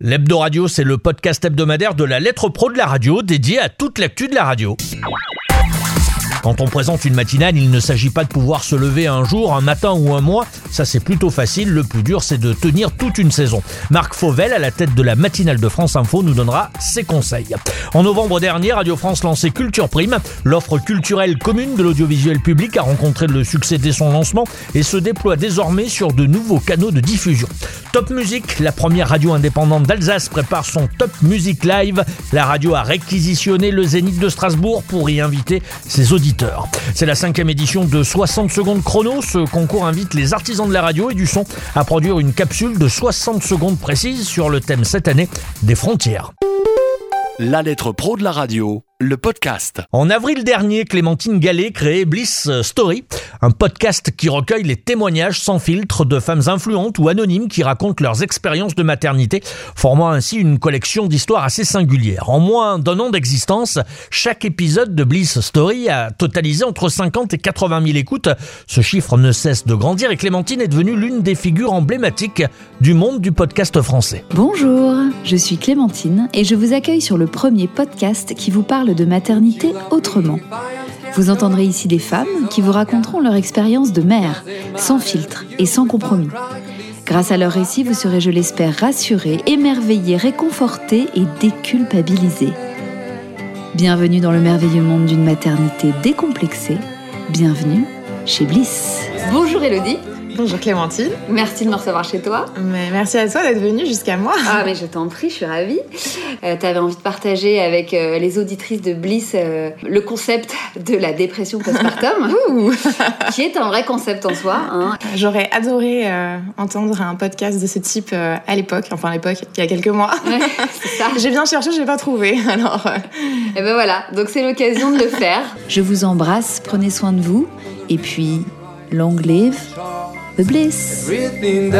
L'Hebdo Radio, c'est le podcast hebdomadaire de la lettre pro de la radio dédié à toute l'actu de la radio. Quand on présente une matinale, il ne s'agit pas de pouvoir se lever un jour, un matin ou un mois. Ça, c'est plutôt facile. Le plus dur, c'est de tenir toute une saison. Marc Fauvel, à la tête de la matinale de France Info, nous donnera ses conseils. En novembre dernier, Radio France lançait Culture Prime. L'offre culturelle commune de l'audiovisuel public a rencontré le succès dès son lancement et se déploie désormais sur de nouveaux canaux de diffusion. Top Music, la première radio indépendante d'Alsace, prépare son Top Music Live. La radio a réquisitionné le Zénith de Strasbourg pour y inviter ses auditeurs. C'est la cinquième édition de 60 secondes chrono. Ce concours invite les artisans de la radio et du son à produire une capsule de 60 secondes précises sur le thème cette année des frontières. La lettre pro de la radio, le podcast. En avril dernier, Clémentine Gallet créait Bliss Story, un podcast qui recueille les témoignages sans filtre de femmes influentes ou anonymes qui racontent leurs expériences de maternité, formant ainsi une collection d'histoires assez singulières. En moins d'un an d'existence, chaque épisode de Bliss Story a totalisé entre 50 et 80 000 écoutes. Ce chiffre ne cesse de grandir et Clémentine est devenue l'une des figures emblématiques du monde du podcast français. Bonjour, je suis Clémentine et je vous accueille sur le premier podcast qui vous parle de maternité autrement. Vous entendrez ici des femmes qui vous raconteront leur expérience de mère, sans filtre et sans compromis. Grâce à leur récit, vous serez, je l'espère, rassuré, émerveillé, réconforté et déculpabilisé. Bienvenue dans le merveilleux monde d'une maternité décomplexée. Bienvenue chez Bliss. Bonjour Elodie. Bonjour Clémentine. Merci de me recevoir chez toi. Mais merci à toi d'être venue jusqu'à moi. Ah mais je t'en prie, je suis ravie. Euh, tu avais envie de partager avec euh, les auditrices de Bliss euh, le concept de la dépression postpartum, qui est un vrai concept en soi. Hein. J'aurais adoré euh, entendre un podcast de ce type euh, à l'époque, enfin à l'époque, il y a quelques mois. Ouais, c'est ça. J'ai bien cherché, je l'ai pas trouvé. Alors, euh, Et ben voilà, donc c'est l'occasion de le faire. Je vous embrasse, prenez soin de vous et puis long live the bliss. Et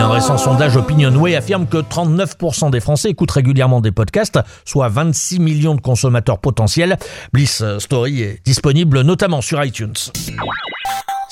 un récent sondage Opinionway affirme que 39% des Français écoutent régulièrement des podcasts, soit 26 millions de consommateurs potentiels. Bliss Story est disponible notamment sur iTunes.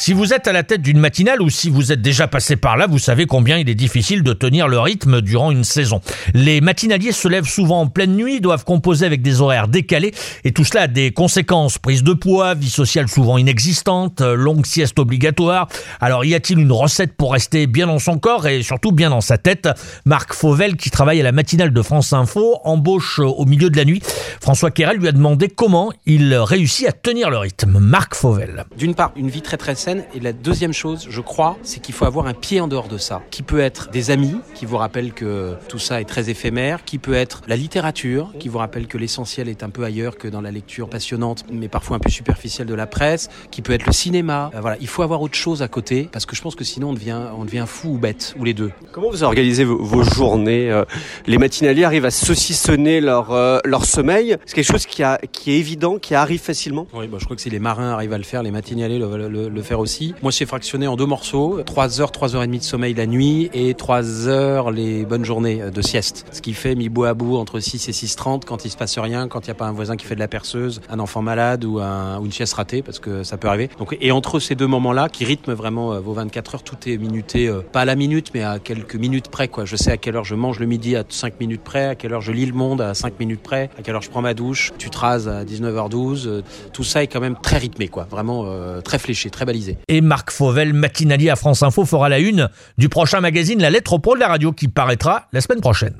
Si vous êtes à la tête d'une matinale ou si vous êtes déjà passé par là, vous savez combien il est difficile de tenir le rythme durant une saison. Les matinaliers se lèvent souvent en pleine nuit, doivent composer avec des horaires décalés et tout cela a des conséquences. Prise de poids, vie sociale souvent inexistante, euh, longue sieste obligatoire. Alors y a-t-il une recette pour rester bien dans son corps et surtout bien dans sa tête? Marc Fauvel, qui travaille à la matinale de France Info, embauche euh, au milieu de la nuit. François Querel lui a demandé comment il réussit à tenir le rythme. Marc Fauvel. D'une part, une vie très très saine. Et la deuxième chose, je crois, c'est qu'il faut avoir un pied en dehors de ça. Qui peut être des amis, qui vous rappellent que tout ça est très éphémère. Qui peut être la littérature, qui vous rappelle que l'essentiel est un peu ailleurs que dans la lecture passionnante, mais parfois un peu superficielle de la presse. Qui peut être le cinéma. Euh, voilà, il faut avoir autre chose à côté, parce que je pense que sinon on devient, on devient fou ou bête, ou les deux. Comment vous organisez vos, vos journées euh, Les matinaliers arrivent à saucissonner leur, euh, leur sommeil C'est quelque chose qui, a, qui est évident, qui arrive facilement? Oui, bah, je crois que si les marins arrivent à le faire, les matinaliers le, le, le faire Moi, c'est fractionné en deux morceaux 3 heures, 3 heures et demie de sommeil la nuit et 3 heures les bonnes journées euh, de sieste. Ce qui fait mis bout à bout entre 6 et 6.30 quand il se passe rien, quand il n'y a pas un voisin qui fait de la perceuse, un enfant malade ou, un, ou une sieste ratée, parce que ça peut arriver. Et entre ces deux moments-là, qui rythment vraiment euh, vos 24 heures, tout est minuté, euh, pas à la minute, mais à quelques minutes près. Je sais à quelle heure je mange le midi à 5 minutes près, à quelle heure je lis le monde à 5 minutes près, à quelle heure je prends ma douche, tu te rases à 19h12. euh, tout ça est quand même très rythmé, vraiment très fléché, très balisé. Et Marc Fauvel, matinalier à France Info, fera la une du prochain magazine La Lettre Pro de la radio qui paraîtra la semaine prochaine.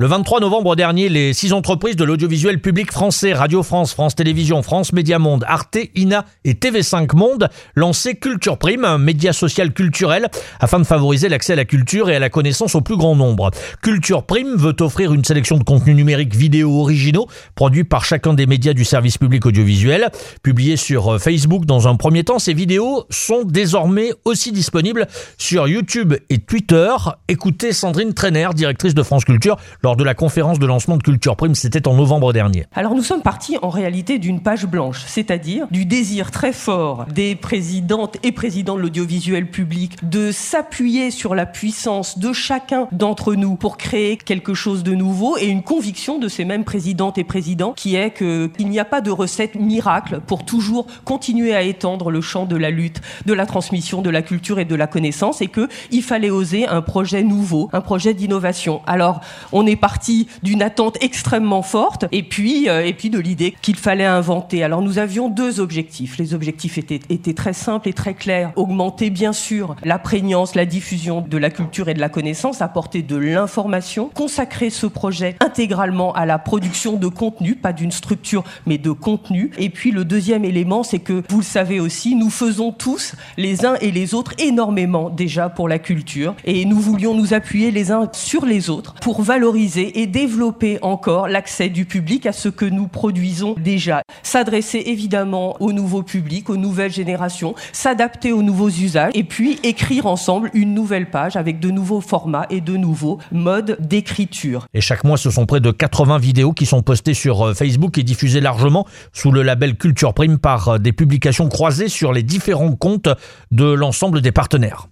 Le 23 novembre dernier, les six entreprises de l'audiovisuel public français, Radio France, France Télévisions, France Média Monde, Arte, INA et TV5 Monde, lançaient Culture Prime, un média social culturel, afin de favoriser l'accès à la culture et à la connaissance au plus grand nombre. Culture Prime veut offrir une sélection de contenus numériques vidéo originaux, produits par chacun des médias du service public audiovisuel. Publiés sur euh, Facebook dans un premier temps, ces vidéos sont désormais aussi disponibles sur YouTube et Twitter. Écoutez Sandrine Trainer, directrice de France Culture, lors de la conférence de lancement de Culture Prime, c'était en novembre dernier. Alors nous sommes partis en réalité d'une page blanche, c'est-à-dire du désir très fort des présidentes et présidents de l'audiovisuel public de s'appuyer sur la puissance de chacun d'entre nous pour créer quelque chose de nouveau et une conviction de ces mêmes présidentes et présidents qui est qu'il n'y a pas de recette miracle pour toujours continuer à étendre le champ de la lutte, de la transmission de la culture et de la connaissance et qu'il fallait oser un projet nouveau, un projet d'innovation. Alors, on est parti d'une attente extrêmement forte et puis, euh, et puis de l'idée qu'il fallait inventer. Alors, nous avions deux objectifs. Les objectifs étaient, étaient très simples et très clairs. Augmenter, bien sûr, la prégnance, la diffusion de la culture et de la connaissance, apporter de l'information, consacrer ce projet intégralement à la production de contenu, pas d'une structure, mais de contenu. Et puis, le deuxième élément, c'est que, vous le savez aussi, nous faisons tous, les uns et les autres, énormément déjà pour la culture. Et nous voulions nous appuyer les uns sur les autres pour valoriser et développer encore l'accès du public à ce que nous produisons déjà. S'adresser évidemment au nouveau public, aux nouvelles générations, s'adapter aux nouveaux usages et puis écrire ensemble une nouvelle page avec de nouveaux formats et de nouveaux modes d'écriture. Et chaque mois, ce sont près de 80 vidéos qui sont postées sur euh, Facebook et diffusées largement sous le label Culture Prime par euh, des publications croisées sur les différents comptes de l'ensemble des partenaires.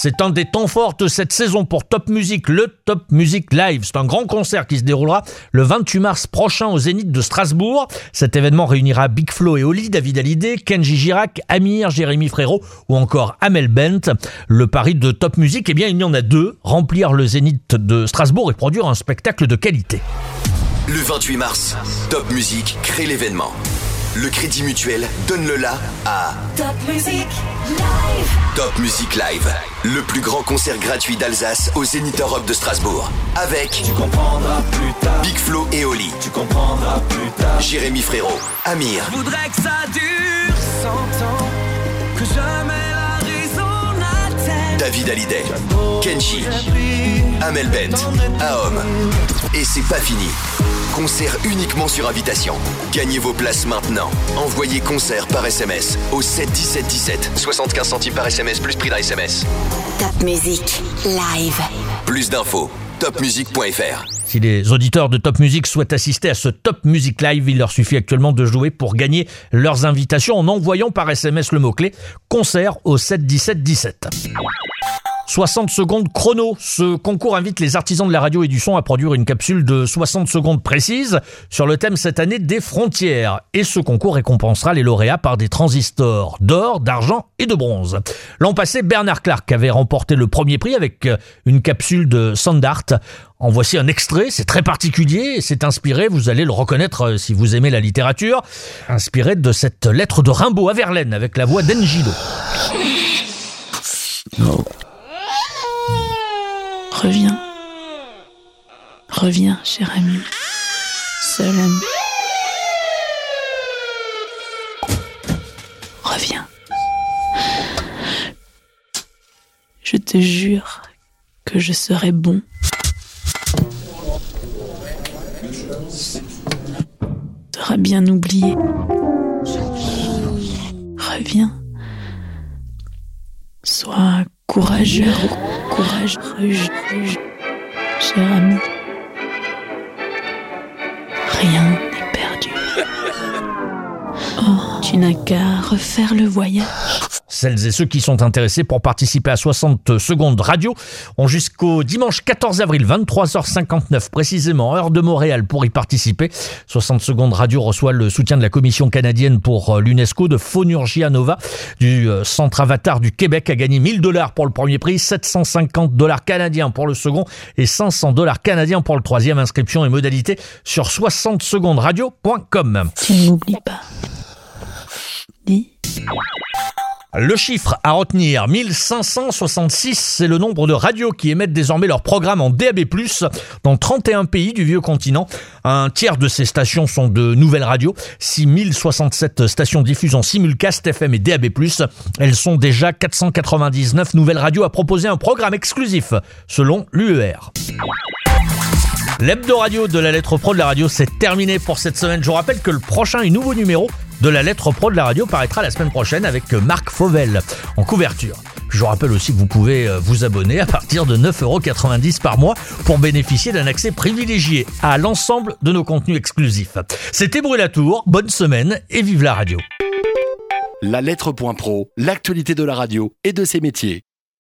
C'est un des temps forts de cette saison pour Top Music, le Top Music Live. C'est un grand concert qui se déroulera le 28 mars prochain au Zénith de Strasbourg. Cet événement réunira Big Flo et Oli, David Hallyday, Kenji Girac, Amir, Jérémy Frérot ou encore Amel Bent. Le pari de Top Music, eh bien, il y en a deux. Remplir le Zénith de Strasbourg et produire un spectacle de qualité. Le 28 mars, Top Music crée l'événement. Le Crédit Mutuel donne le la à Top Music Live. Top Music Live, le plus grand concert gratuit d'Alsace au Zénith Europe de Strasbourg. Avec Tu comprendras plus tard. Big Flo et Oli, Tu comprendras plus tard. Jérémy Frérot, Amir, Je voudrais que ça dure 100 ans. Que. David Hallyday, Kenji, Amel Bent, Aom. Et c'est pas fini. Concert uniquement sur invitation. Gagnez vos places maintenant. Envoyez concert par SMS au 7 17 17. 75 centimes par SMS plus prix d'un SMS. Top Music Live. Plus d'infos, topmusic.fr. Si les auditeurs de Top Music souhaitent assister à ce Top Music Live, il leur suffit actuellement de jouer pour gagner leurs invitations en envoyant par SMS le mot-clé concert au 7 17 17. 60 secondes chrono. Ce concours invite les artisans de la radio et du son à produire une capsule de 60 secondes précises sur le thème cette année des frontières. Et ce concours récompensera les lauréats par des transistors d'or, d'argent et de bronze. L'an passé, Bernard Clark avait remporté le premier prix avec une capsule de Sandart. En voici un extrait, c'est très particulier c'est inspiré, vous allez le reconnaître si vous aimez la littérature, inspiré de cette lettre de Rimbaud à Verlaine avec la voix Reviens. Reviens, cher ami. Seul ami. Reviens. Je te jure que je serai bon. T'auras bien oublié. Reviens. Sois courageux, courageux, cher ami. Rien n'est perdu. Oh, tu n'as qu'à refaire le voyage. Celles et ceux qui sont intéressés pour participer à 60 secondes radio ont jusqu'au dimanche 14 avril 23h59 précisément heure de Montréal pour y participer. 60 secondes radio reçoit le soutien de la commission canadienne pour euh, l'UNESCO de Phonurgia Nova du euh, centre Avatar du Québec a gagné 1000 dollars pour le premier prix, 750 dollars canadiens pour le second et 500 dollars canadiens pour le troisième. Inscription et modalité sur 60 secondes radio.com. Pas. Le chiffre à retenir, 1566, c'est le nombre de radios qui émettent désormais leur programme en DAB+, dans 31 pays du vieux continent. Un tiers de ces stations sont de nouvelles radios. 6067 stations diffusent en simulcast FM et DAB+. Elles sont déjà 499 nouvelles radios à proposer un programme exclusif, selon l'UER. L'hebdo radio de la lettre pro de la radio, c'est terminé pour cette semaine. Je vous rappelle que le prochain et nouveau numéro de la lettre pro de la radio paraîtra la semaine prochaine avec Marc Fauvel en couverture. Je vous rappelle aussi que vous pouvez euh, vous abonner à partir de 9,90€ par mois pour bénéficier d'un accès privilégié à l'ensemble de nos contenus exclusifs. C'était Brûlatour, bonne semaine et vive la radio. La lettre.pro, l'actualité de la radio et de ses métiers.